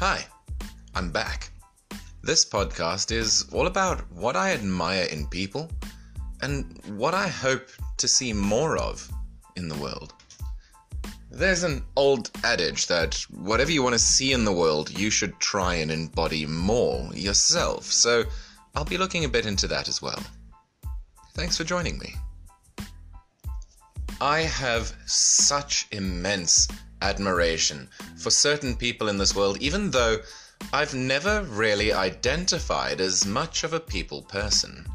Hi, I'm back. This podcast is all about what I admire in people and what I hope to see more of in the world. There's an old adage that whatever you want to see in the world, you should try and embody more yourself, so I'll be looking a bit into that as well. Thanks for joining me. I have such immense admiration for certain people in this world, even though I've never really identified as much of a people person.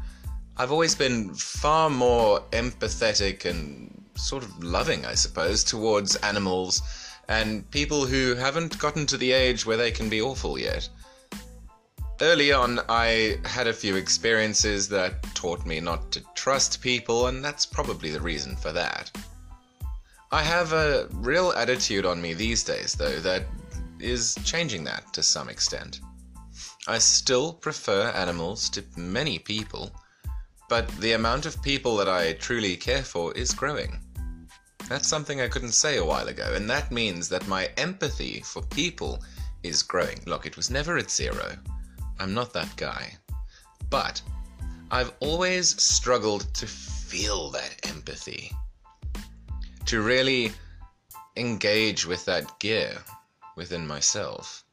I've always been far more empathetic and sort of loving, I suppose, towards animals and people who haven't gotten to the age where they can be awful yet. Early on, I had a few experiences that taught me not to trust people, and that's probably the reason for that. I have a real attitude on me these days, though, that is changing that to some extent. I still prefer animals to many people, but the amount of people that I truly care for is growing. That's something I couldn't say a while ago, and that means that my empathy for people is growing. Look, it was never at zero. I'm not that guy. But I've always struggled to feel that empathy, to really engage with that gear within myself.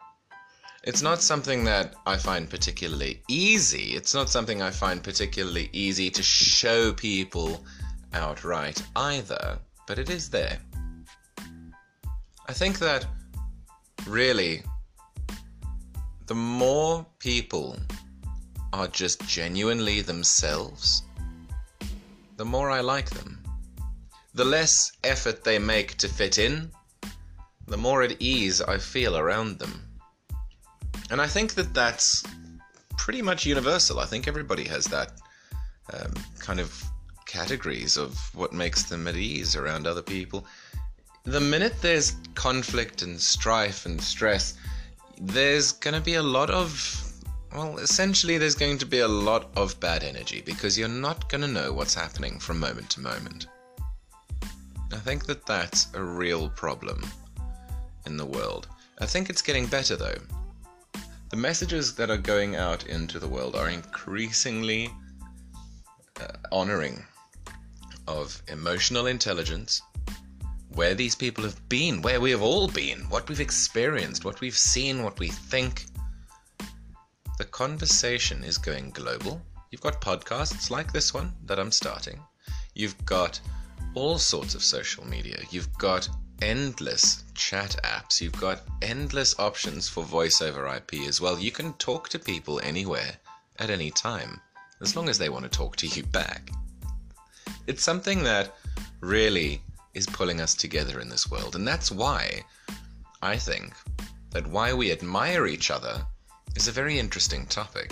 It's not something that I find particularly easy. It's not something I find particularly easy to show people outright either, but it is there. I think that really the more people are just genuinely themselves, the more I like them. The less effort they make to fit in, the more at ease I feel around them. And I think that that's pretty much universal. I think everybody has that um, kind of categories of what makes them at ease around other people. The minute there's conflict and strife and stress, there's going to be a lot of well, essentially, there's going to be a lot of bad energy because you're not going to know what's happening from moment to moment. I think that that's a real problem in the world. I think it's getting better though. The messages that are going out into the world are increasingly uh, honoring of emotional intelligence, where these people have been, where we have all been, what we've experienced, what we've seen, what we think. The conversation is going global. You've got podcasts like this one that I'm starting. You've got all sorts of social media. You've got endless chat apps. You've got endless options for voice over IP as well. You can talk to people anywhere at any time, as long as they want to talk to you back. It's something that really is pulling us together in this world. And that's why I think that why we admire each other is a very interesting topic.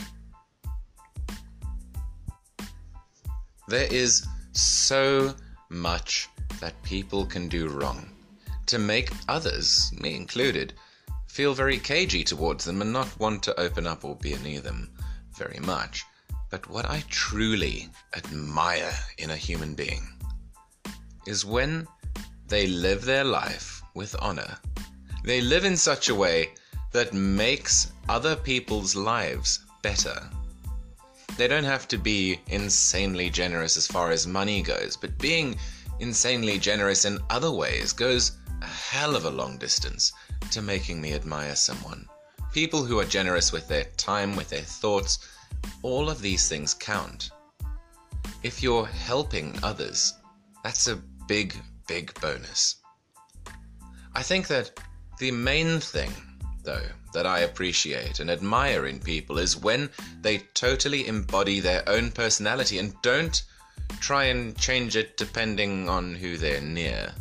There is so much that people can do wrong to make others, me included, feel very cagey towards them and not want to open up or be near them very much. But what I truly admire in a human being is when they live their life with honor. They live in such a way that makes other people's lives better. They don't have to be insanely generous as far as money goes, but being insanely generous in other ways goes a hell of a long distance to making me admire someone. People who are generous with their time, with their thoughts, all of these things count. If you're helping others, that's a big, big bonus. I think that the main thing, though, that I appreciate and admire in people is when they totally embody their own personality and don't try and change it depending on who they're near.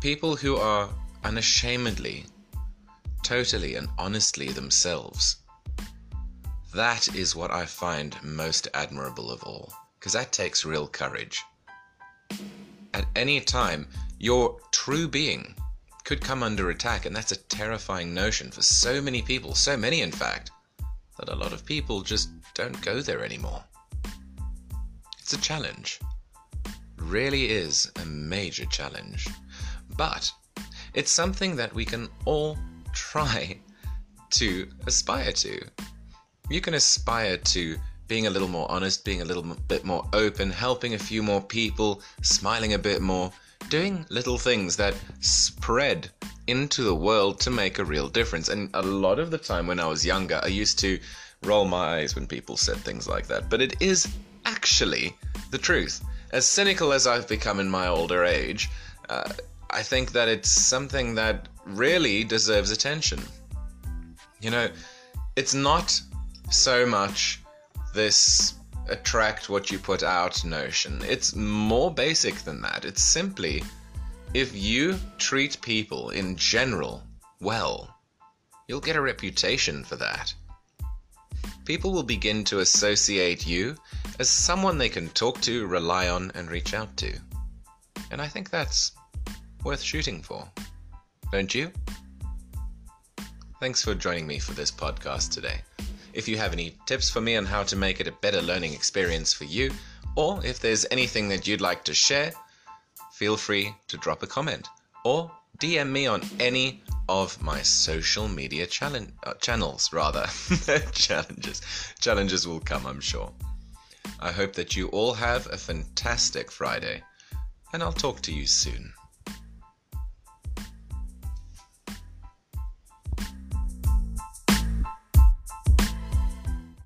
People who are unashamedly, totally, and honestly themselves. That is what I find most admirable of all, because that takes real courage. At any time, your true being could come under attack, and that's a terrifying notion for so many people, so many in fact, that a lot of people just don't go there anymore. It's a challenge. Really is a major challenge. But it's something that we can all try to aspire to. You can aspire to being a little more honest, being a little bit more open, helping a few more people, smiling a bit more, doing little things that spread into the world to make a real difference. And a lot of the time when I was younger, I used to roll my eyes when people said things like that. But it is actually the truth. As cynical as I've become in my older age, uh, I think that it's something that really deserves attention. You know, it's not so much this attract what you put out notion. It's more basic than that. It's simply if you treat people in general well, you'll get a reputation for that. People will begin to associate you as someone they can talk to, rely on, and reach out to. And I think that's worth shooting for. Don't you? Thanks for joining me for this podcast today. If you have any tips for me on how to make it a better learning experience for you, or if there's anything that you'd like to share, feel free to drop a comment or DM me on any of my social media uh, channels, rather. challenges. Challenges will come, I'm sure. I hope that you all have a fantastic Friday, and I'll talk to you soon.